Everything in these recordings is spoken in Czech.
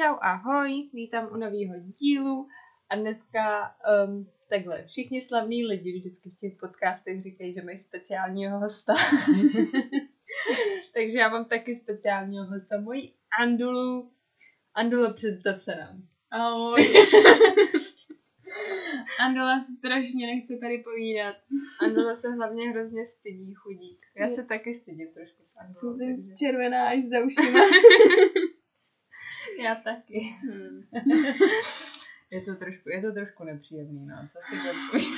Čau, ahoj, vítám u nového dílu a dneska um, takhle, všichni slavní lidi vždycky v těch podcastech říkají, že mají speciálního hosta. Takže já mám taky speciálního hosta, moji Andulu. Andula, představ se nám. Ahoj. Andula se strašně nechce tady povídat. Andula se hlavně hrozně stydí, chudík. Já se taky stydím trošku s Andulou. Takže... červená až za ušima. Já taky. Hmm. je, to trošku, je to trošku nepříjemný, no, co si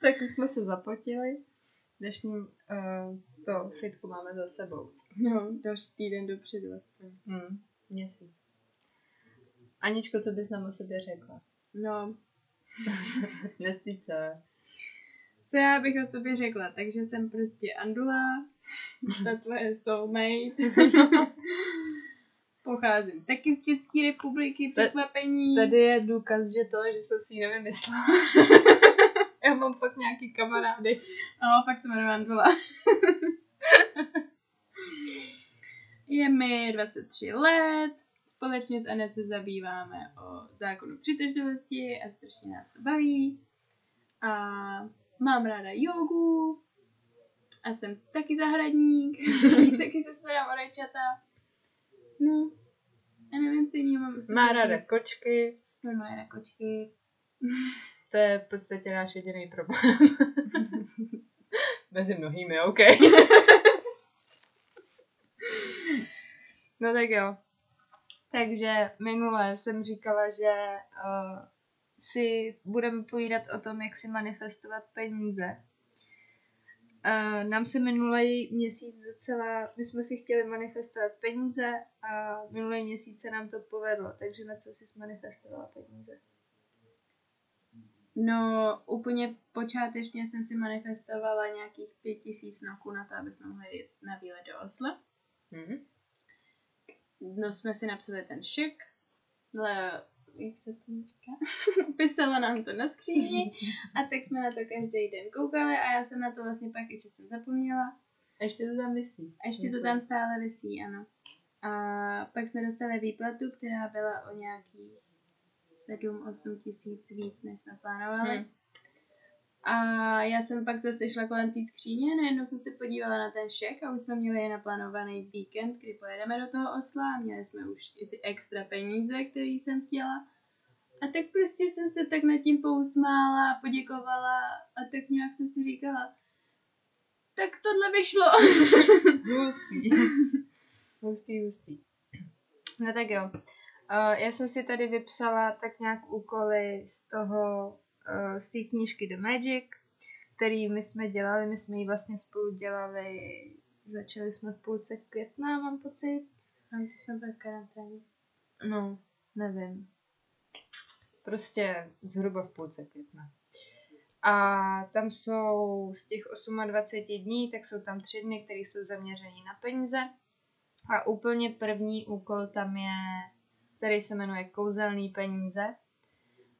Tak už jsme se zapotili. Dnešní uh, to fitku máme za sebou. No, další týden dopředu aspoň. Hmm, měsíc. Aničko, co bys nám o sobě řekla? No. Nestýď se. Co já bych o sobě řekla? Takže jsem prostě Andula, ta tvoje soulmate. Pocházím taky z České republiky, překvapení. Tady je důkaz, že to, že jsem si ji nevymyslela. Já mám fakt nějaký kamarády. No, fakt se jmenuji Andula. je mi 23 let, společně s Anet se zabýváme o zákonu přitažlivosti a strašně nás to baví. A mám ráda jogu, a jsem taky zahradník, taky se starám o rajčata. No, já nevím, co jiného mám. Má ráda kočky. No, má ráda kočky. To je v podstatě náš jediný problém. Mezi mnohými, OK. no tak jo. Takže minule jsem říkala, že uh, si budeme povídat o tom, jak si manifestovat peníze. Uh, nám se minulý měsíc docela, my jsme si chtěli manifestovat peníze a minulý měsíc se nám to povedlo, takže na co jsi manifestovala peníze? No, úplně počátečně jsem si manifestovala nějakých pět tisíc noků na to, aby jsme mohli jít na výlet do Oslo. Mm-hmm. No, jsme si napsali ten šik, ale jak se to říká, pisala nám to na skříni a tak jsme na to každý den koukali a já jsem na to vlastně pak i jsem zapomněla. A ještě to tam vysí. A ještě to tam stále vysí, ano. A pak jsme dostali výplatu, která byla o nějakých 7-8 tisíc víc, než jsme plánovali. Hmm. A já jsem pak zase šla kolem té skříně, najednou jsem se podívala na ten šek a už jsme měli naplánovaný víkend, kdy pojedeme do toho osla a měli jsme už i ty extra peníze, které jsem chtěla. A tak prostě jsem se tak nad tím pousmála a poděkovala a tak nějak jsem si říkala, tak tohle vyšlo. hustý. hustý, hustý. No tak jo. Uh, já jsem si tady vypsala tak nějak úkoly z toho z té knížky The Magic, který my jsme dělali, my jsme ji vlastně spolu dělali, začali jsme v půlce května, mám pocit. A jsme byli karanténě. No, nevím. Prostě zhruba v půlce května. A tam jsou z těch 28 dní, tak jsou tam tři dny, které jsou zaměřené na peníze. A úplně první úkol tam je, který se jmenuje Kouzelný peníze.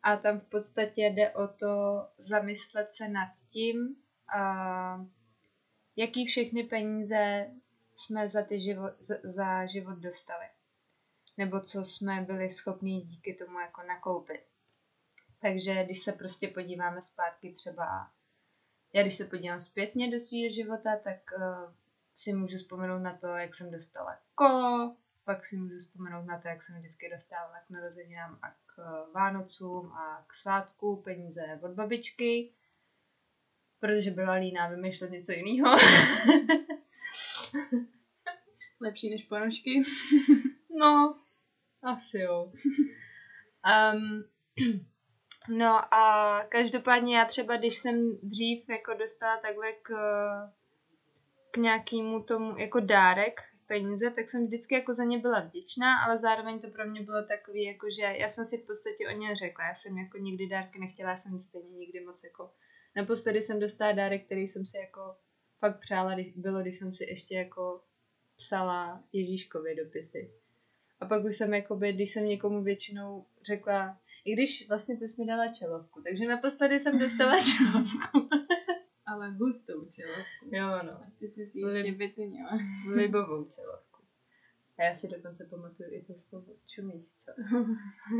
A tam v podstatě jde o to zamyslet se nad tím, a jaký všechny peníze jsme za, ty život, za, život dostali. Nebo co jsme byli schopni díky tomu jako nakoupit. Takže když se prostě podíváme zpátky třeba, já když se podívám zpětně do svého života, tak uh, si můžu vzpomenout na to, jak jsem dostala kolo, pak si můžu vzpomenout na to, jak jsem vždycky dostávala k narozeninám a k eh, Vánocům a k svátku peníze od babičky, protože byla líná vymýšlet něco jiného. Lepší než ponožky. no, asi jo. Um, no a každopádně já třeba, když jsem dřív jako dostala takhle k, k nějakému tomu jako dárek, peníze, tak jsem vždycky jako za ně byla vděčná, ale zároveň to pro mě bylo takový, jako že já jsem si v podstatě o ně řekla, já jsem jako nikdy dárky nechtěla, já jsem stejně nikdy moc jako, naposledy jsem dostala dárek, který jsem si jako fakt přála, když bylo, když jsem si ještě jako psala Ježíškovi dopisy. A pak už jsem jakoby, když jsem někomu většinou řekla, i když vlastně ty jsi mi dala čelovku, takže naposledy jsem dostala čelovku. Ale hustou čelovku. Jo, no. Ty jsi si ještě Lib- vytunila. Libovou čelovku. A já si dokonce pamatuju i to slovo čumíš, co?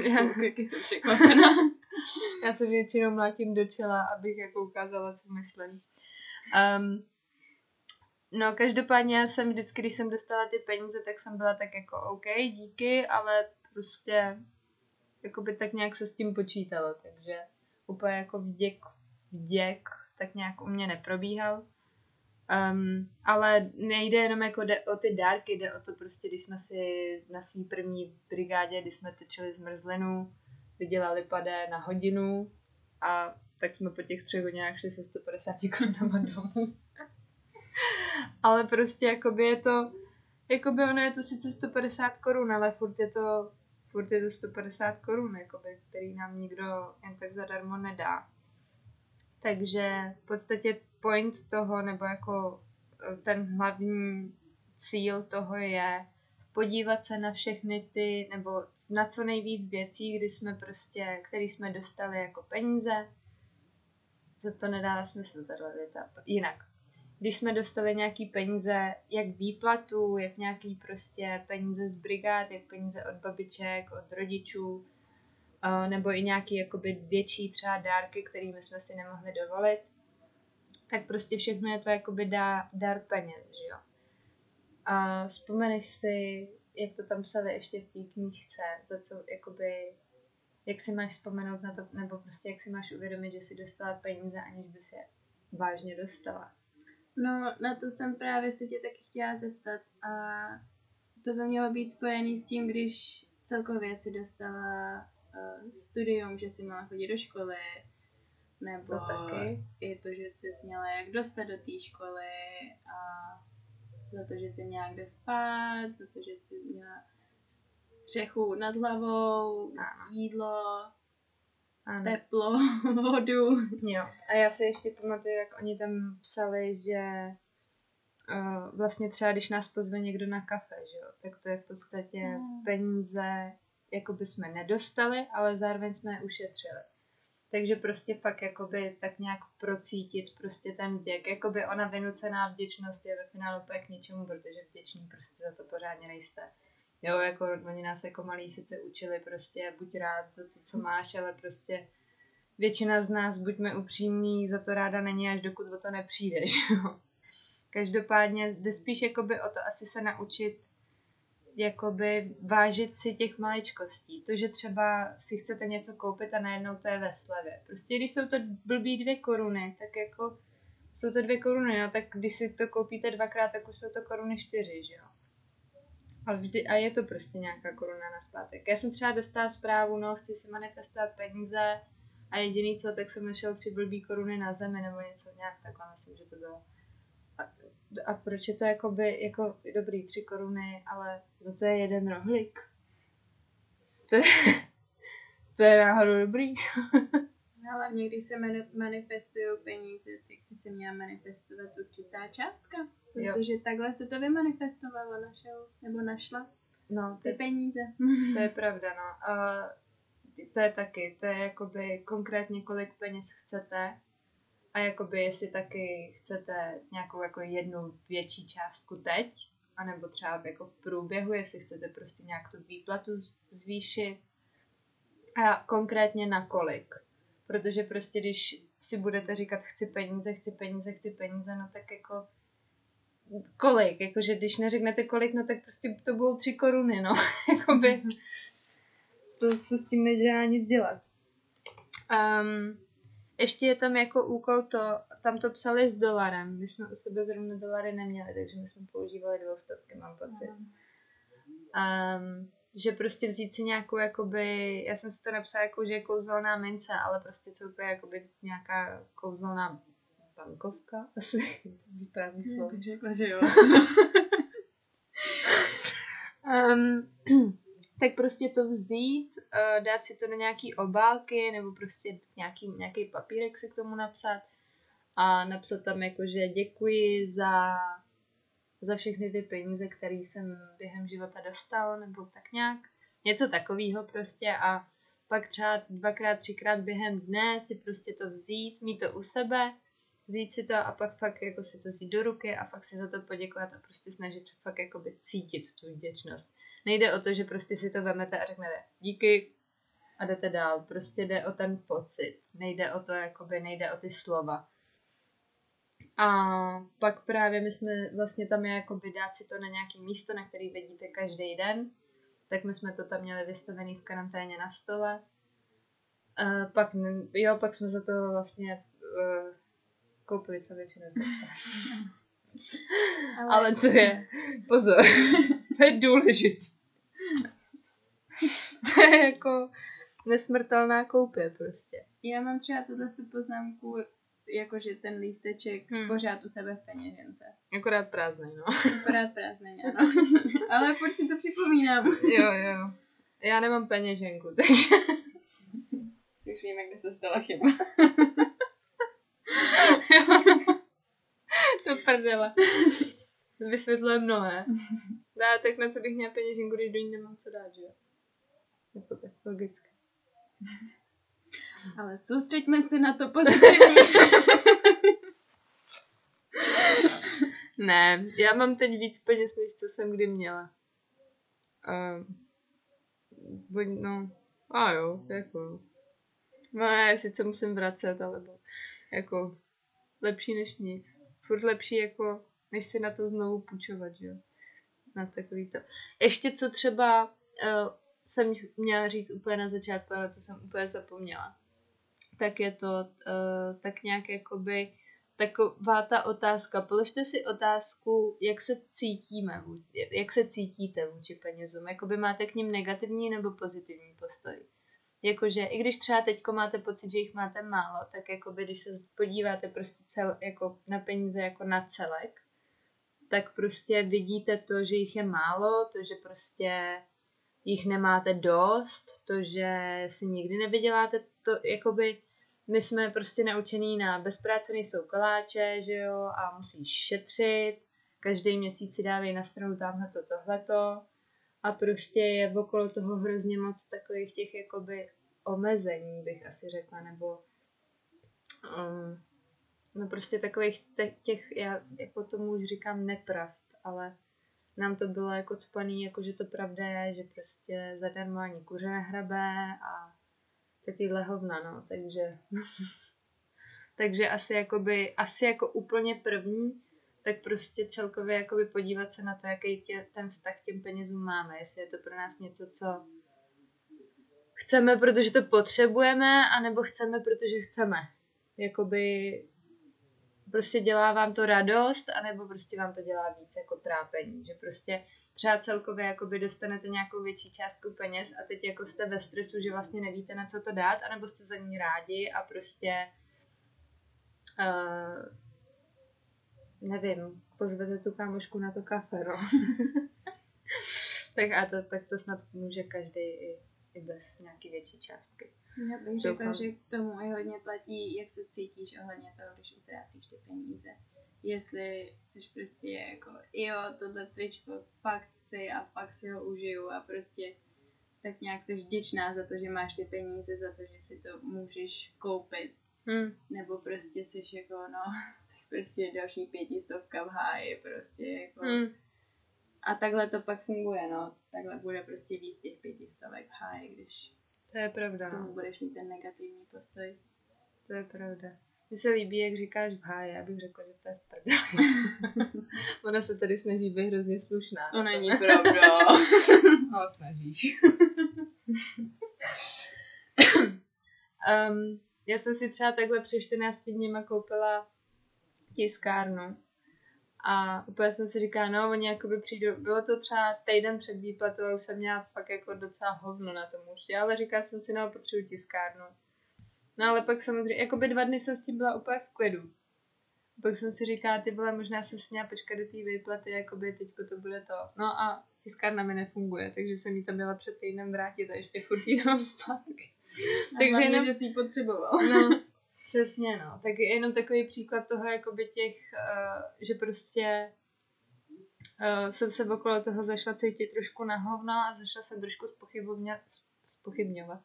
já, Jaký jsem překvapená. já se většinou mlátím do čela, abych jako ukázala, co myslím. Um, no, každopádně já jsem vždycky, když jsem dostala ty peníze, tak jsem byla tak jako OK, díky, ale prostě jakoby tak nějak se s tím počítalo, takže úplně jako vděk, vděk tak nějak u mě neprobíhal. Um, ale nejde jenom jako jde o ty dárky, jde o to prostě, když jsme si na svý první brigádě, když jsme točili zmrzlinu, vydělali padé na hodinu a tak jsme po těch třech hodinách šli se 150 korunama domů. ale prostě jakoby je to, jakoby ono je to sice 150 korun, ale furt je to, furt je to 150 korun, jakoby, který nám nikdo jen tak zadarmo nedá. Takže v podstatě point toho, nebo jako eh, ten hlavní cíl toho je podívat se na všechny ty, nebo na co nejvíc věcí, kdy jsme prostě, který jsme dostali jako peníze. Za to nedává smysl tato věta. Jinak, když jsme dostali nějaký peníze, jak výplatu, jak nějaký prostě peníze z brigád, jak peníze od babiček, od rodičů, nebo i nějaký jakoby větší třeba dárky, kterými jsme si nemohli dovolit, tak prostě všechno je to jakoby dá, dar peněz, že jo. A vzpomeneš si, jak to tam psali ještě v té knížce, za co jakoby, jak si máš vzpomenout na to, nebo prostě jak si máš uvědomit, že si dostala peníze, aniž by si je vážně dostala. No, na to jsem právě se tě taky chtěla zeptat a to by mělo být spojený s tím, když celkově si dostala studium, že si měla chodit do školy, nebo To taky. i to, že jsi měla jak dostat do té školy a za to, že jsi měla kde spát, za to, že jsi měla střechu nad hlavou, Ano. jídlo, Ano. teplo, vodu. Jo. A já si ještě pamatuju, jak oni tam psali, že uh, vlastně třeba, když nás pozve někdo na kafe, že jo, tak to je v podstatě Mm. peníze, jako by jsme nedostali, ale zároveň jsme je ušetřili. Takže prostě fakt jakoby tak nějak procítit prostě ten vděk. Jakoby ona vynucená vděčnost je ve finále úplně k ničemu, protože vděční prostě za to pořádně nejste. Jo, jako oni nás jako malí sice učili prostě buď rád za to, co máš, ale prostě většina z nás, buďme upřímní, za to ráda není, až dokud o to nepřijdeš. Každopádně jde spíš jakoby o to asi se naučit jakoby vážit si těch maličkostí. To, že třeba si chcete něco koupit a najednou to je ve slevě. Prostě když jsou to blbý dvě koruny, tak jako jsou to dvě koruny, no tak když si to koupíte dvakrát, tak už jsou to koruny čtyři, že jo. A, vždy, a je to prostě nějaká koruna na zpátek. Já jsem třeba dostala zprávu, no chci si manifestovat peníze a jediný co, tak jsem našel tři blbý koruny na zemi nebo něco nějak takhle, myslím, že to bylo. A, proč je to jakoby, jako dobrý tři koruny, ale za to je jeden rohlík. To je, to je náhodou dobrý. No, hlavně, když se mani- manifestují peníze, tak by se měla manifestovat určitá částka. Jo. Protože takhle se to vymanifestovalo, našel, nebo našla No, ty je, peníze. to je pravda, no. A to je taky, to je jakoby konkrétně kolik peněz chcete a jakoby jestli taky chcete nějakou jako jednu větší částku teď, anebo třeba jako v průběhu, jestli chcete prostě nějak tu výplatu zvýšit a konkrétně na kolik. Protože prostě když si budete říkat chci peníze, chci peníze, chci peníze, no tak jako kolik, jakože když neřeknete kolik, no tak prostě to budou tři koruny, no, jakoby to se s tím nedá nic dělat. Um, ještě je tam jako úkol to, tam to psali s dolarem, my jsme u sebe zrovna dolary neměli, takže my jsme používali dvoustovky, mám pocit. Um, že prostě vzít si nějakou, jakoby, já jsem si to napsala jako, že je kouzelná mince, ale prostě celkově jakoby nějaká kouzelná bankovka, asi, to je správný slovo. Bych řekla, že jo. Um, tak prostě to vzít, uh, dát si to do nějaký obálky nebo prostě nějaký, nějaký papírek si k tomu napsat a napsat tam jako, že děkuji za, za všechny ty peníze, které jsem během života dostal nebo tak nějak. Něco takového prostě a pak třeba dvakrát, třikrát během dne si prostě to vzít, mít to u sebe, vzít si to a pak fakt jako si to vzít do ruky a fakt si za to poděkovat a prostě snažit se fakt jako by cítit tu vděčnost. Nejde o to, že prostě si to vemete a řeknete díky a jdete dál. Prostě jde o ten pocit. Nejde o to, jakoby, nejde o ty slova. A pak právě my jsme vlastně tam je jako dát si to na nějaké místo, na který vidíte každý den. Tak my jsme to tam měli vystavený v karanténě na stole. Uh, pak, jo, pak jsme za to vlastně uh, koupili to většinu z Ale... Ale to je, pozor, to je důležitý. to je jako nesmrtelná koupě prostě. Já mám třeba tuhle poznámku, jakože ten lísteček hmm. pořád u sebe v peněžence. Akorát prázdný, no. Akorát prázdný, ano. Ale furt si to připomínám. jo, jo. Já nemám peněženku, takže... Si už víme, kde se stala chyba. to prdele. To vysvětluje mnohé. No, tak na co bych měla peněženku, když do ní nemám co dát, že jo? Jako tak logicky. Ale soustřeďme se na to pozitivní. ne, já mám teď víc peněz, než co jsem kdy měla. Uh, no, a jo, jako. No já sice musím vracet, ale jako lepší než nic. Furt lepší jako, než si na to znovu půjčovat, že jo. Na takový to. Ještě co třeba uh, jsem měla říct úplně na začátku, ale to jsem úplně zapomněla. Tak je to uh, tak nějak jakoby taková ta otázka. Položte si otázku, jak se cítíme, jak se cítíte vůči penězům. Jakoby máte k ním negativní nebo pozitivní postoj. Jakože i když třeba teďko máte pocit, že jich máte málo, tak jakoby když se podíváte prostě cel, jako na peníze jako na celek, tak prostě vidíte to, že jich je málo, to, že prostě jich nemáte dost, to, že si nikdy nevyděláte, to jakoby my jsme prostě naučený na bez práce nejsou koláče, že jo, a musíš šetřit, každý měsíc si dávají na stranu tamhle to, tohleto a prostě je okolo toho hrozně moc takových těch jakoby omezení, bych asi řekla, nebo um, no prostě takových těch, já jako tomu už říkám nepravd, ale nám to bylo jako cpaný, jako že to pravda je, že prostě zadarmo ani kuře nehrabe a takovýhle hovna, no, takže takže asi jakoby, asi jako úplně první, tak prostě celkově jakoby podívat se na to, jaký tě, ten vztah k těm penězům máme, jestli je to pro nás něco, co chceme, protože to potřebujeme, anebo chceme, protože chceme. Jakoby prostě dělá vám to radost, anebo prostě vám to dělá víc jako trápení, že prostě třeba celkově jakoby dostanete nějakou větší částku peněz a teď jako jste ve stresu, že vlastně nevíte na co to dát, anebo jste za ní rádi a prostě uh, nevím, pozvete tu kámošku na to kafe, no. tak a to, tak to snad může každý i, i bez nějaký větší částky. Já bych řekla, že k tomu i hodně platí, jak se cítíš ohledně toho, když utrácíš ty peníze. Jestli jsi prostě jako, jo, tohle tričko fakt chci a fakt si ho užiju a prostě tak nějak jsi vděčná za to, že máš ty peníze, za to, že si to můžeš koupit. Hmm. Nebo prostě jsi jako, no, tak prostě další pětistovka v háji, prostě jako. Hmm. A takhle to pak funguje, no. Takhle bude prostě víc těch pětistovek v háji, když to je pravda. K tomu no. budeš mít ten negativní postoj. To je pravda. Mně se líbí, jak říkáš v háji, já bych řekla, že to je v Ona se tady snaží být hrozně slušná. To není pravda. Ale snažíš. um, já jsem si třeba takhle před 14 dněma koupila tiskárnu a úplně jsem si říkala, no, oni jakoby přijdou, bylo to třeba týden před výplatou a už jsem měla fakt jako docela hovno na tom už, ale říkala jsem si, no, potřebuji tiskárnu. No ale pak samozřejmě, jako by dva dny jsem s tím byla úplně v klidu. Pak jsem si říkala, ty vole, možná se směla počkat do té výplaty, jakoby teďko to bude to. No a tiskárna mi nefunguje, takže jsem jí to měla před týdnem vrátit a ještě furt dám zpátky. Takže hlavně, jenom, že si ji potřeboval. No, přesně, no. Tak je jenom takový příklad toho, jakoby těch, uh, že prostě uh, jsem se okolo toho zašla cítit trošku na hovno a zašla jsem trošku spochybňovat. Spochybňovat.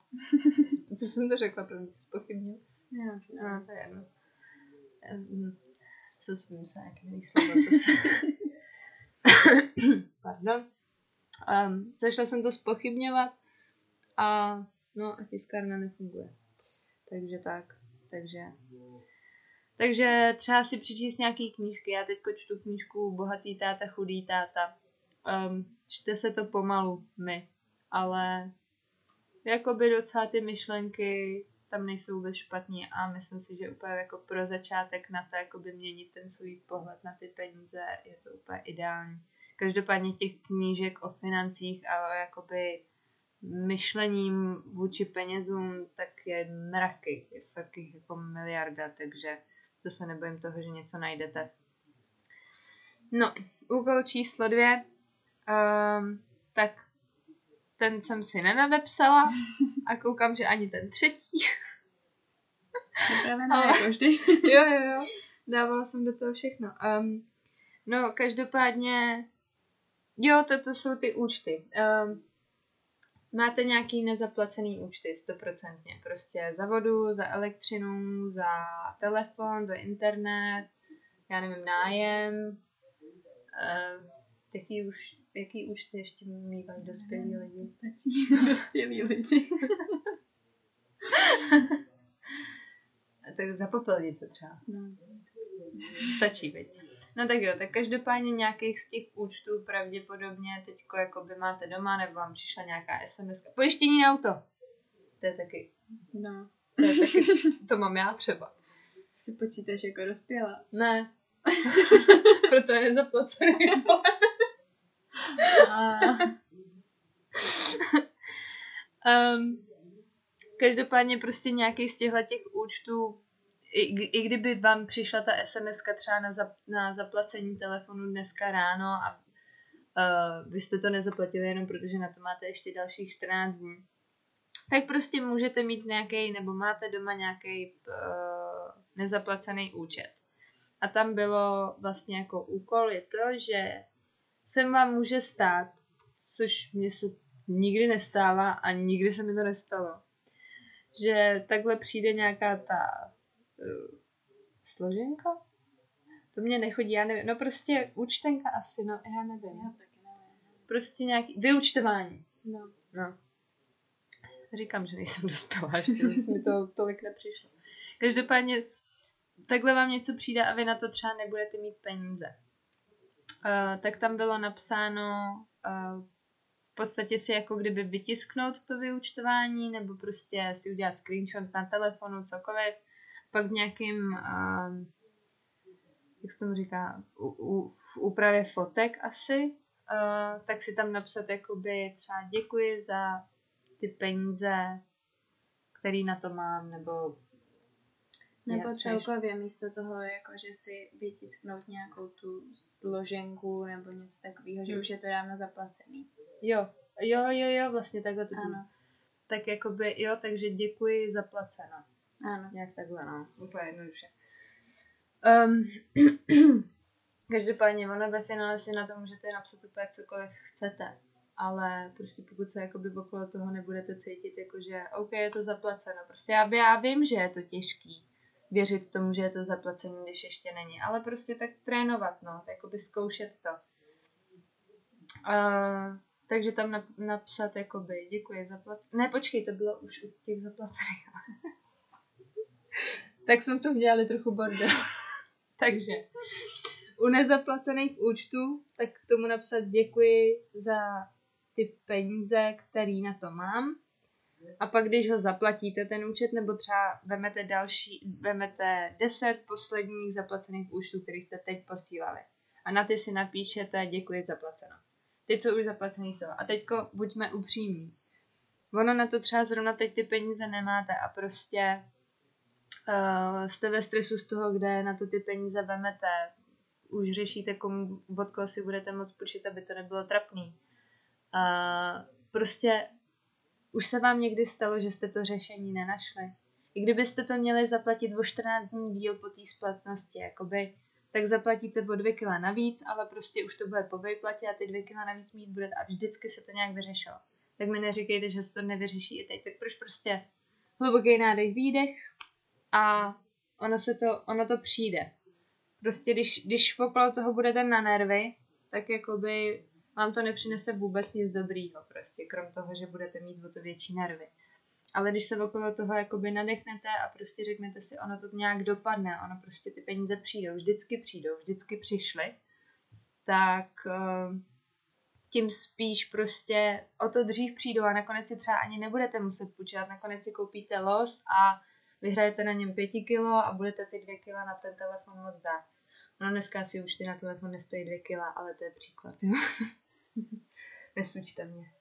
Co jsem to řekla první? Spochybňovat? No, no, to je jedno. Co svým se nějaký slovo, co se... Pardon. Um, zašla jsem to spochybňovat a no a tiskárna nefunguje. Takže tak. Takže takže třeba si přečíst nějaký knížky. Já teď čtu knížku Bohatý táta, chudý táta. Um, čte se to pomalu, my. Ale jakoby docela ty myšlenky tam nejsou vůbec špatně a myslím si, že úplně jako pro začátek na to jakoby měnit ten svůj pohled na ty peníze je to úplně ideální. Každopádně těch knížek o financích a o jakoby myšlením vůči penězům, tak je mraky, je fakt jako miliarda, takže to se nebojím toho, že něco najdete. No, úkol číslo dvě, um, tak ten jsem si nenadepsala a koukám, že ani ten třetí. Právě ne, jako vždy. jo, jo, jo. Dávala jsem do toho všechno. Um, no, každopádně, jo, toto jsou ty účty. Um, máte nějaký nezaplacený účty, stoprocentně. Prostě za vodu, za elektřinu, za telefon, za internet, já nevím, nájem. Uh, jaký, už, jaký účty ještě mývají dospělí lidi? Stačí dospělí lidi. tak za popelnice třeba. No. Stačí, viď? No tak jo, tak každopádně nějakých z těch účtů pravděpodobně teď jako by máte doma, nebo vám přišla nějaká SMS. Pojištění na auto. To je taky. No. To je taky, to mám já třeba. Si počítáš jako dospěla? Ne. Proto je nezaplacený. um, každopádně prostě nějaký z těchto těch účtů i, i kdyby vám přišla ta SMS třeba na, zap, na zaplacení telefonu dneska ráno a uh, vy jste to nezaplatili jenom protože na to máte ještě dalších 14 dní, tak prostě můžete mít nějaký, nebo máte doma nějaký uh, nezaplacený účet. A tam bylo vlastně jako úkol je to, že se vám může stát, což mě se nikdy nestává a nikdy se mi to nestalo, že takhle přijde nějaká ta složenka? To mě nechodí, já nevím. No prostě účtenka asi, no já nevím. Já taky nevím. Prostě nějaký, vyučtování. No. No. Říkám, že nejsem dospělá, že mi to tolik nepřišlo. Každopádně takhle vám něco přijde a vy na to třeba nebudete mít peníze. Uh, tak tam bylo napsáno uh, v podstatě si jako kdyby vytisknout to vyučtování nebo prostě si udělat screenshot na telefonu, cokoliv pak v nějakým, uh, jak se tomu říká, u, u, v úpravě fotek asi, uh, tak si tam napsat jakoby třeba děkuji za ty peníze, který na to mám, nebo nebo celkově místo toho, jako že si vytisknout nějakou tu složenku nebo něco takového, že hmm. už je to dávno zaplacený. Jo, jo, jo, jo, vlastně takhle to bylo. Tak jakoby, jo, takže děkuji zaplaceno. Ano. Nějak takhle, no. Úplně jednoduše. Um, každopádně ono ve finále si na to můžete napsat úplně cokoliv chcete. Ale prostě pokud se jakoby okolo toho nebudete cítit, jakože OK, je to zaplaceno. Prostě já, já vím, že je to těžký věřit tomu, že je to zaplacené, když ještě není. Ale prostě tak trénovat, no. Jakoby zkoušet to. Uh, takže tam napsat jakoby děkuji za placení. Ne, počkej, to bylo už u těch zaplacených. tak jsme v tom dělali trochu bordel. Takže u nezaplacených účtů, tak k tomu napsat děkuji za ty peníze, který na to mám. A pak, když ho zaplatíte, ten účet, nebo třeba vemete další, vemete 10 posledních zaplacených účtů, který jste teď posílali. A na ty si napíšete děkuji zaplaceno. Ty, co už zaplacený jsou. A teďko buďme upřímní. Ono na to třeba zrovna teď ty peníze nemáte a prostě uh, jste ve stresu z toho, kde na to ty peníze vemete, už řešíte, komu, od koho si budete moct počít, aby to nebylo trapný. Uh, prostě už se vám někdy stalo, že jste to řešení nenašli. I kdybyste to měli zaplatit o 14 dní díl po té splatnosti, jakoby, tak zaplatíte o 2 kila navíc, ale prostě už to bude po výplatě a ty 2 kila navíc mít budete a vždycky se to nějak vyřešilo. Tak mi neříkejte, že se to nevyřeší i teď. Tak proč prostě hluboký nádech, výdech a ono se to, ono to přijde. Prostě když, když okolo toho budete na nervy, tak jakoby vám to nepřinese vůbec nic dobrýho, prostě krom toho, že budete mít o to větší nervy. Ale když se okolo toho jakoby nadechnete a prostě řeknete si, ono to nějak dopadne, ono prostě ty peníze přijdou, vždycky přijdou, vždycky přišly, tak uh, tím spíš prostě o to dřív přijdou a nakonec si třeba ani nebudete muset půjčovat, nakonec si koupíte los a vyhrajete na něm pěti kilo a budete ty dvě kila na ten telefon moc dát. No dneska si už ty na telefon nestojí dvě kila, ale to je příklad. Jo? Nesučte mě.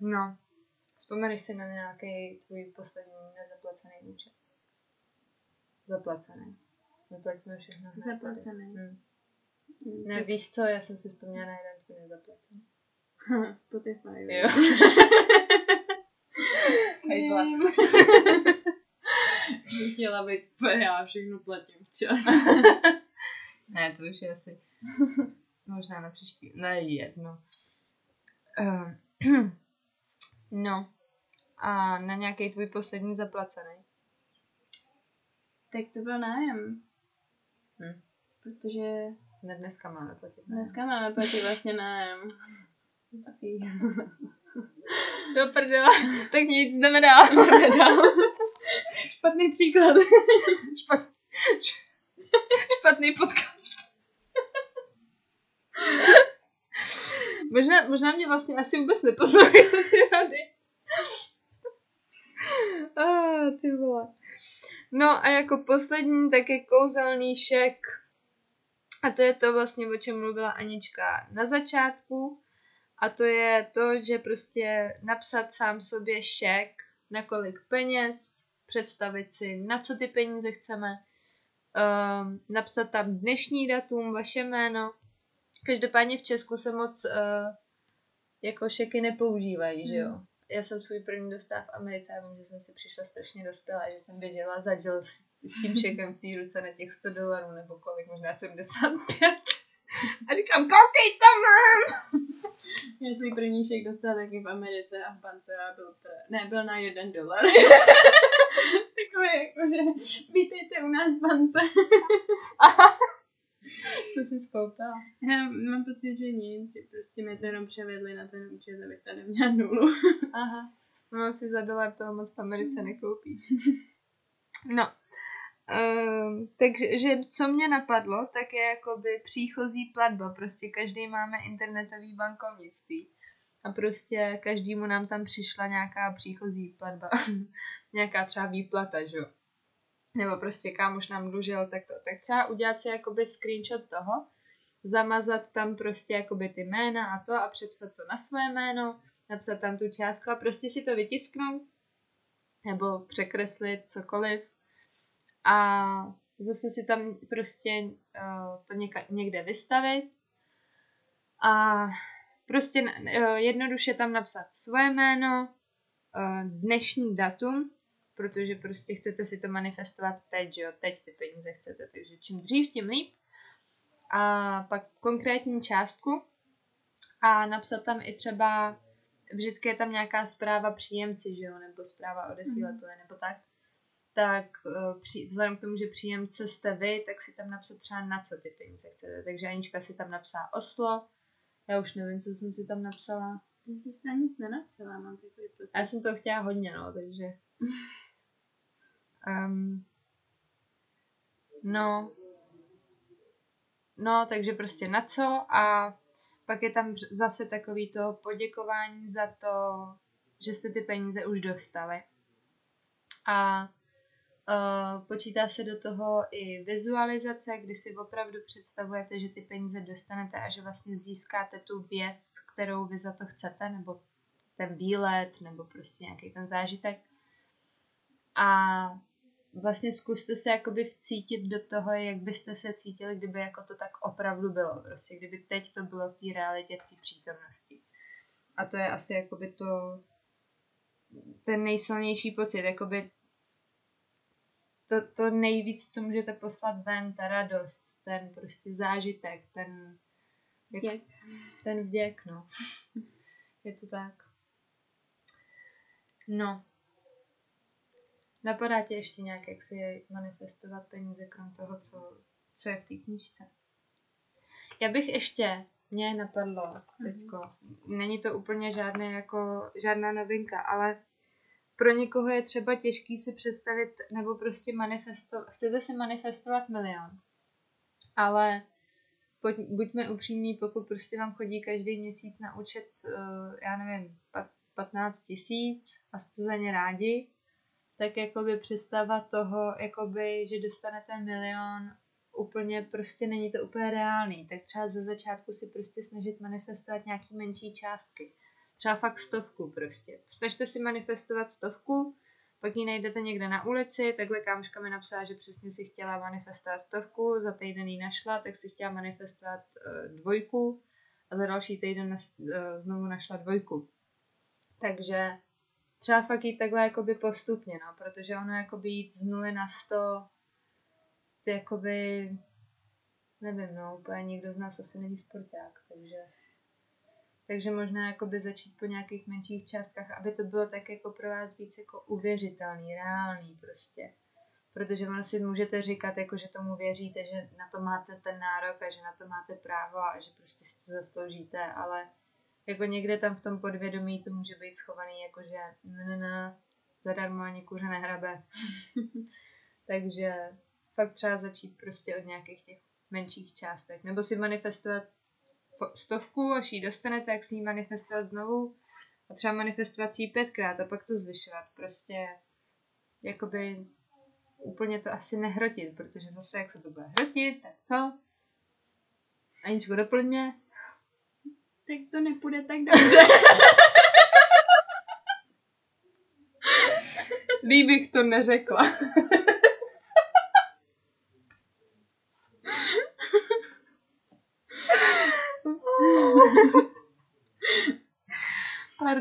No, vzpomeneš si na nějaký tvůj poslední nezaplacený účet? Zaplacený. Zaplatíme všechno. Zaplacený. Hm. Ne, víš co, já jsem si vzpomněla na jeden tvůj nezaplacený. Spotify. Jo. Hejtla. Chtěla být já všechno platím včas. ne, to už je asi možná na příští. Ne, jedno. Uh, no. A na nějaký tvůj poslední zaplacený? tak to byl nájem. Hm. Protože Ne, dneska máme platit. dneska máme platit vlastně nájem. Do prdela. tak nic, jdeme dál. Jdeme dál. Špatný příklad. Špat... Špatný podcast. možná, možná mě vlastně asi vůbec neposlouchají ty rady. ah, ty vole. No a jako poslední tak je kouzelný šek. A to je to vlastně, o čem mluvila Anička na začátku. A to je to, že prostě napsat sám sobě šek, na kolik peněz, představit si, na co ty peníze chceme, um, napsat tam dnešní datum, vaše jméno. Každopádně v Česku se moc uh, jako šeky nepoužívají, že jo? Hmm. Já jsem svůj první dostal v Americe a vím, že jsem si přišla strašně dospělá, že jsem běžela za s, s tím šekem v té ruce na těch 100 dolarů nebo kolik, možná 75. A říkám, koukej tam! Já svůj první šek dostala taky v Americe a v bance a byl to, ne, byl na jeden dolar. Takové jako, že vítejte u nás v bance. Co jsi skoupila? Já mám pocit, že nic, že prostě mi to jenom převedli na ten účet, abych tady měla nulu. Aha. No si za dolar toho moc v Americe nekoupíš. No. Um, takže že co mě napadlo, tak je jakoby příchozí platba. Prostě každý máme internetový bankovnictví. A prostě každému nám tam přišla nějaká příchozí platba. nějaká třeba výplata, že jo. Nebo prostě kámoš nám dlužil, tak to. Tak třeba udělat si jakoby screenshot toho, zamazat tam prostě jakoby ty jména a to a přepsat to na své jméno, napsat tam tu částku a prostě si to vytisknout nebo překreslit cokoliv a zase si tam prostě uh, to něka, někde vystavit. A prostě uh, jednoduše tam napsat svoje jméno, uh, dnešní datum, protože prostě chcete si to manifestovat teď, že jo, teď ty peníze chcete, takže čím dřív, tím líp. A pak konkrétní částku a napsat tam i třeba, vždycky je tam nějaká zpráva příjemci, že jo, nebo zpráva odesílatele, nebo tak tak uh, při, vzhledem k tomu, že příjemce jste vy, tak si tam napsat třeba na co ty peníze chcete. Takže Anička si tam napsala Oslo, já už nevím, co jsem si tam napsala. Ty jsi tam nic nenapsala, mám takový pocit. Já jsem to chtěla hodně, no, takže... Um, no, no, takže prostě na co a pak je tam zase takový to poděkování za to, že jste ty peníze už dostali. A počítá se do toho i vizualizace, kdy si opravdu představujete, že ty peníze dostanete a že vlastně získáte tu věc, kterou vy za to chcete, nebo ten výlet, nebo prostě nějaký ten zážitek. A vlastně zkuste se jakoby vcítit do toho, jak byste se cítili, kdyby jako to tak opravdu bylo. Prostě kdyby teď to bylo v té realitě, v té přítomnosti. A to je asi jakoby to, ten nejsilnější pocit, jakoby to, to nejvíc, co můžete poslat ven, ta radost, ten prostě zážitek, ten Vděk. ten vděk, no. Je to tak. No. Napadá tě ještě nějak, jak si manifestovat peníze, krom toho, co, co je v té knížce? Já bych ještě, mě napadlo teďko, není to úplně žádné jako, žádná novinka, ale pro někoho je třeba těžký si představit, nebo prostě manifestovat, chcete si manifestovat milion, ale pojď, buďme upřímní, pokud prostě vám chodí každý měsíc na účet, uh, já nevím, 15 tisíc a jste za ně rádi, tak jakoby představa toho, jakoby, že dostanete milion, úplně prostě není to úplně reálný. Tak třeba ze začátku si prostě snažit manifestovat nějaký menší částky. Třeba fakt stovku prostě. Snažte si manifestovat stovku, pak ji najdete někde na ulici, takhle kámoška mi napsala, že přesně si chtěla manifestovat stovku, za týden ji našla, tak si chtěla manifestovat uh, dvojku a za další týden uh, znovu našla dvojku. Takže třeba fakt jít takhle jakoby postupně, no, protože ono jakoby jít z nuly na sto, ty jakoby, nevím, no, úplně nikdo z nás asi není sporták, takže takže možná jakoby začít po nějakých menších částkách, aby to bylo tak jako pro vás víc jako uvěřitelný, reálný prostě. Protože ono si můžete říkat, jako, že tomu věříte, že na to máte ten nárok a že na to máte právo a že prostě si to zasloužíte, ale jako někde tam v tom podvědomí to může být schovaný, jako že ne, ne, ne, zadarmo ani kuře nehrabe. Takže fakt třeba začít prostě od nějakých těch menších částek. Nebo si manifestovat stovku, až ji dostanete, tak si ji manifestovat znovu a třeba manifestovat si ji pětkrát a pak to zvyšovat. Prostě jakoby úplně to asi nehrotit, protože zase jak se to bude hrotit, tak co? Aničko, doplň mě. Tak to nepůjde tak dobře. Líbych to neřekla.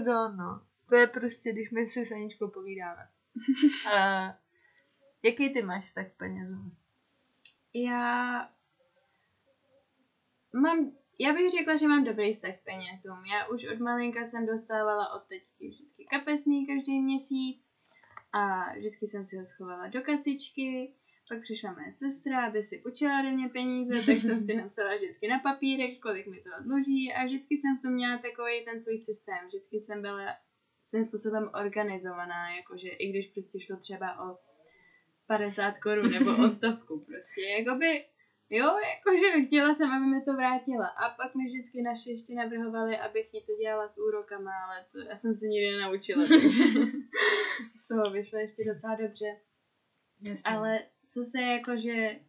Pardon, no. To je prostě, když my si s Aničkou povídáme. Uh, jaký ty máš vztah k penězům? Já mám, já bych řekla, že mám dobrý vztah k penězům. Já už od malinka jsem dostávala od teďky vždycky kapesný každý měsíc a vždycky jsem si ho schovala do kasičky. Pak přišla moje sestra, aby si počila ode mě peníze, tak jsem si napsala vždycky na papírek, kolik mi to odloží a vždycky jsem v tom měla takový ten svůj systém. Vždycky jsem byla svým způsobem organizovaná, jakože i když prostě šlo třeba o 50 korun nebo o stovku prostě, jakoby Jo, jakože chtěla jsem, aby mi to vrátila. A pak mi vždycky naši ještě navrhovali, abych jí to dělala s úrokama, ale to já jsem se nikdy nenaučila. z toho vyšlo ještě docela dobře. Jasně. Ale co se jakože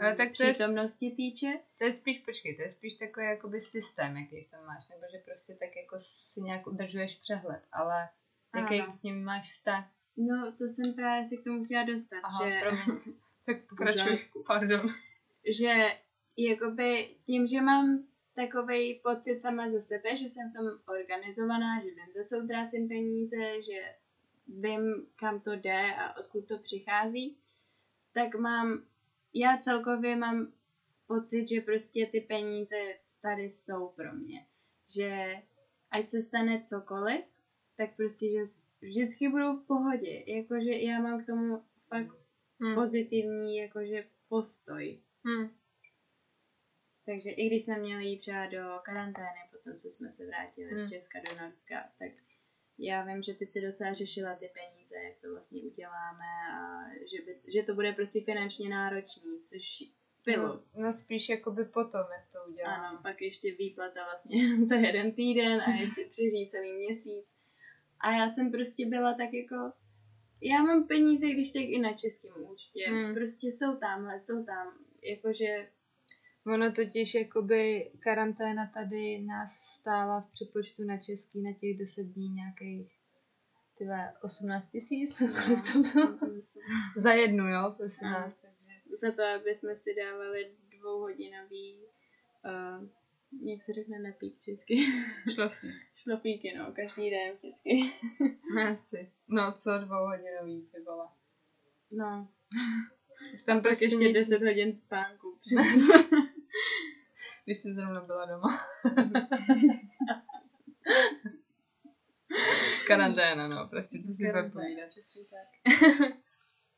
Ale tak to je- přítomnosti týče, To je spíš, počkej, to je spíš takový jakoby systém, jaký v tom máš, nebo že prostě tak jako si nějak udržuješ přehled, ale jaký k ním máš vztah? no to jsem právě si k tomu chtěla dostat, Aha, že, promiň. tak pokračuj. pardon. že jakoby tím, že mám takový pocit sama ze sebe, že jsem v tom organizovaná, že vím, za co utrácím peníze, že vím, kam to jde a odkud to přichází, tak mám, já celkově mám pocit, že prostě ty peníze tady jsou pro mě. Že ať se stane cokoliv, tak prostě, že vždycky budou v pohodě. Jakože já mám k tomu fakt Hm. pozitivní jakože postoj. Hm. Takže i když jsme měli jít třeba do karantény, potom co jsme se vrátili Hmm. z Česka do Norska, tak já vím, že ty si docela řešila ty peníze, jak to vlastně uděláme a že, by, že to bude prostě finančně náročný, což bylo. No, no spíš jakoby potom, jak to uděláme. Ano, pak ještě výplata vlastně za jeden týden a ještě tři celý měsíc. A já jsem prostě byla tak jako, já mám peníze, když tak i na českém účtě. Hmm. Prostě jsou tamhle, jsou tam. Jakože Ono totiž jakoby karanténa tady nás stála v přepočtu na český na těch 10 dní nějakých ty vole, 18 tisíc, kolik to bylo? Za jednu, jo, prosím Ano. vás. Takže. Za to, aby jsme si dávali dvouhodinový, uh, jak se řekne nepík česky, Šlofí. šlofíky, no, každý den vždycky. Asi. No, co dvouhodinový, ty vole. No, Tam prostě ještě nic, 10 hodin spánku. když jsi zrovna byla doma. Karanténa, no, prostě, co si fakt povídat.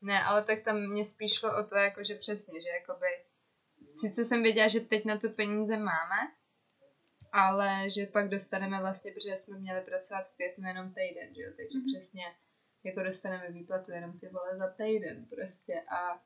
Ne, ale tak tam mě spíš šlo o to, jako, že přesně, že jakoby, sice jsem věděla, že teď na to peníze máme, ale že pak dostaneme vlastně, protože jsme měli pracovat v květnu jenom týden, že jo, takže Mhm. přesně jako dostaneme výplatu jenom ty vole za týden prostě a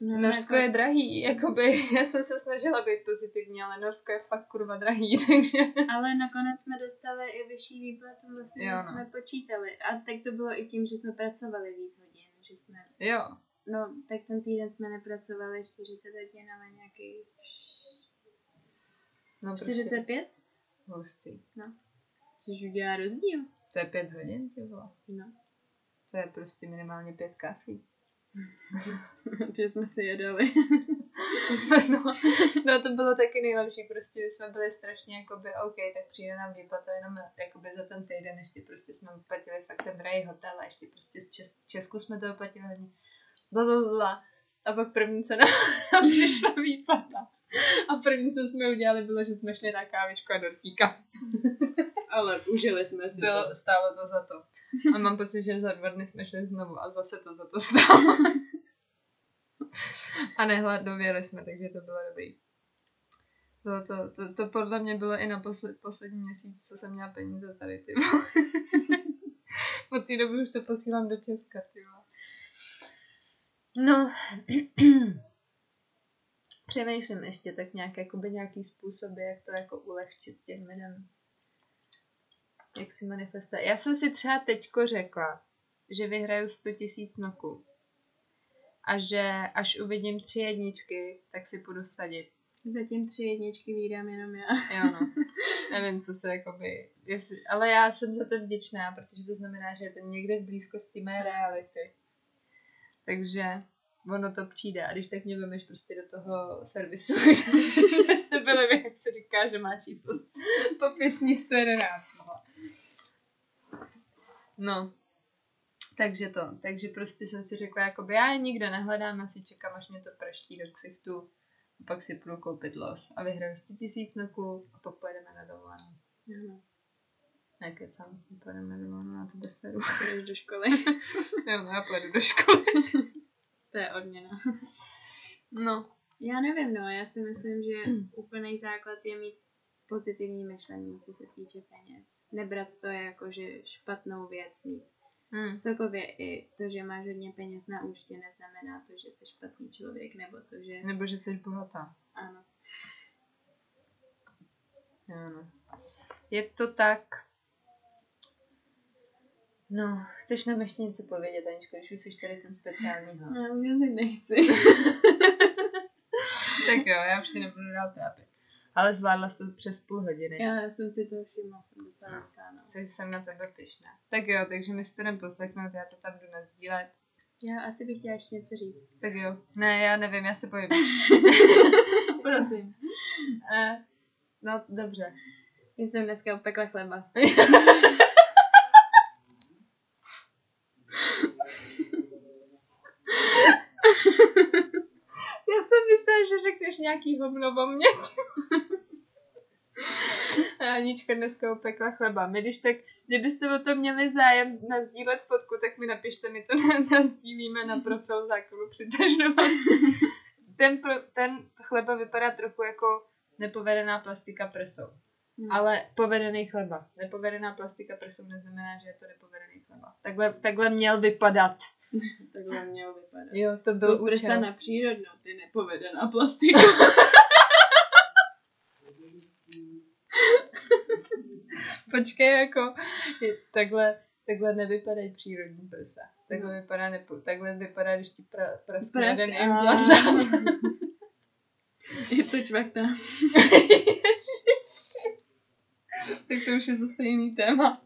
Norsko jako- je drahý, jakoby, já jsem se snažila být pozitivní, ale Norsko je fakt kurva drahý, takže Ale nakonec jsme dostali i vyšší výplatu, vlastně Jo, no. jsme počítali. A tak to bylo i tím, že jsme pracovali víc hodin. Že jsme, jo, no, tak ten týden jsme nepracovali 40 hodin, ale nějakých no prostě 45, hustý. což udělá rozdíl. To je pět hodin, ty vole. No, To je prostě minimálně pět kafí. že jsme si jedali. No, no, to bylo taky nejlepší, prostě jsme byli strašně jakoby, OK, tak přijde nám výplata jenom jakoby za ten týden, ještě prostě jsme platili fakt ten drahý hotel a ještě prostě z Čes- Česku jsme to platili hodně. Blablabla. A pak první, co nám, nám přišla výplata. A první, co jsme udělali, bylo, že jsme šli na kávičku a dortíka. Ale užili jsme si Bylo, stálo to za to. A mám pocit, že za dva dny jsme šli znovu a zase to za to stálo. A nehladověli jsme, takže to bylo dobrý. Bylo to, to, to podle mě bylo i na posled, poslední měsíc, co jsem měla peníze tady, ty. Od té doby už to posílám do Česka, ty. No, přemýšlím ještě tak nějak, jakoby nějaký způsoby, jak to jako ulehčit těm lidem. Jak si manifestuje. Já jsem si třeba teďko řekla, že vyhraju 100 tisíc noků. A že až uvidím tři jedničky, tak si půjdu vsadit. Zatím tři jedničky vídám jenom já. Jo no. Nevím, co se jakoby... Jestli, ale já jsem za to vděčná, protože to znamená, že je to někde v blízkosti mé reality. Takže ono to přijde. A když tak mě vemeš prostě do toho servisu, kde jste byli jak se říká, že má číslo popisní 111. No. No. Takže to. Takže prostě jsem si řekla, jakoby já je nikde nehledám, já si čekám, až mě to praští do ksichtu. A pak si půjdu koupit los a vyhraju 100 tisíc noků a pak pojedeme na dovolenou. Ano, Nekecám, pojedeme na dovolenou, na tebe seru. jdeš do školy. jo, no já pojedu do školy. to je odměna. No. Já nevím, no, já si myslím, že úplný základ je mít pozitivní myšlení, co se týče peněz. Nebrat to jako, že špatnou věc mít. Hmm. Celkově i to, že máš hodně peněz na účtě, neznamená to, že jsi špatný člověk, nebo to, že... Nebo že jsi bohatá. Ano. Jo, no. Je to tak... No, chceš nám ještě něco povědět, Aničko, když už jsi tady ten speciální host. Já už asi nechci. tak jo, já už tě nebudu dál trápit. Ale zvládla jsi to přes půl hodiny. Já jsem si to všimla, jsem docela hezká, no. Jsi jsem na tebe pyšná. Tak jo, takže my si to jdem poslechnout, já to tam jdu nazdílet. Já asi bych chtěla ještě něco říct. Tak jo. Ne, já nevím, já se bojím. Prosím. Eh, no, dobře. Já jsem dneska upekla chleba. Já jsem myslela, že řekneš nějaký hovno o mě. A Anička dneska upekla chleba. My když tak, kdybyste o to měli zájem nazdílet fotku, tak mi napište, my to na- nazdílíme na profil zákonu přitažnosti. Ten, pro, ten chleba vypadá trochu jako nepovedená plastika prsou. Hmm. Ale povedený chleba. Nepovedená plastika prsou neznamená, že je to nepovedený chleba. Takhle, takhle měl vypadat. Takhle mělo vypadat. Jo, to byl Jsou prsa účel. na přírodnou, ty nepovedená plastika. Počkej, jako je, takhle, takhle nevypadají přírodní prsa. Takhle vypadá, nepo, takhle vypadá, když ti pra, praskne Prask, jeden implantát. Je to čvachta. tak to už je zase jiný téma.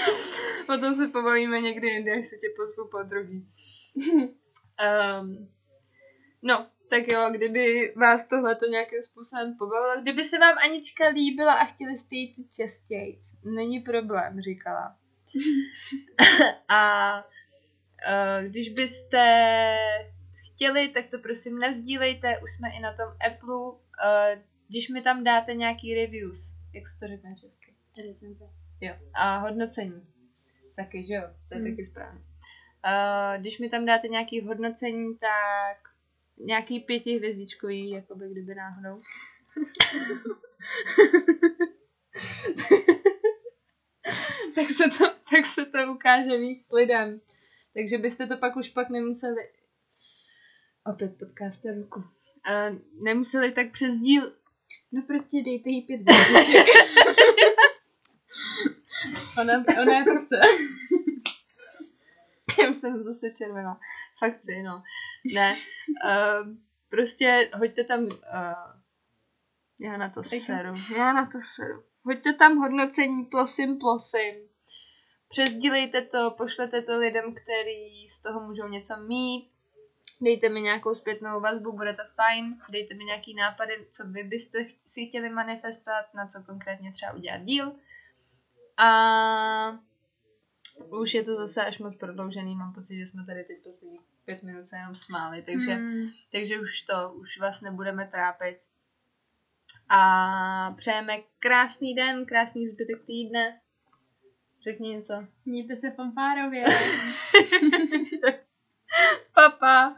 o tom se pobavíme někdy jindy, jak se tě pozvu po druhý. Um, no, tak jo, kdyby vás tohle to nějakým způsobem pobavilo, kdyby se vám Anička líbila a chtěli jste jí tu častěji, není problém, říkala. a uh, když byste chtěli, tak to prosím nezdílejte, už jsme i na tom Apple, uh, když mi tam dáte nějaký reviews, jak se to řekne česky? Recenze. Jo, a hodnocení. Taky, že jo, to je hmm. taky správně. Uh, když mi tam dáte nějaký hodnocení, tak nějaký pětihvězdičkový, jako by kdyby náhodou. tak, se to, tak se to ukáže víc lidem. Takže byste to pak už pak nemuseli... Opět podcastem ruku. Uh, nemuseli tak přes díl... No prostě dejte jí pět hvězdiček. ona, ona je to chce. Já už jsem zase červená. Fakt si, no. Ne. Uh, prostě hoďte tam... Uh, já na to seru. Já na to seru. Hoďte tam hodnocení, prosím, prosím. Přesdílejte to, pošlete to lidem, kteří z toho můžou něco mít. Dejte mi nějakou zpětnou vazbu, bude to fajn. Dejte mi nějaký nápady, co vy byste si chtěli manifestovat, na co konkrétně třeba udělat díl. A už je to zase až moc prodloužený, mám pocit, že jsme tady teď poslední pět minut se jenom smáli, takže, hmm. takže už to, už vás nebudeme trápit. A přejeme krásný den, krásný zbytek týdne. Řekni něco. Mějte se fanfárově. Papa.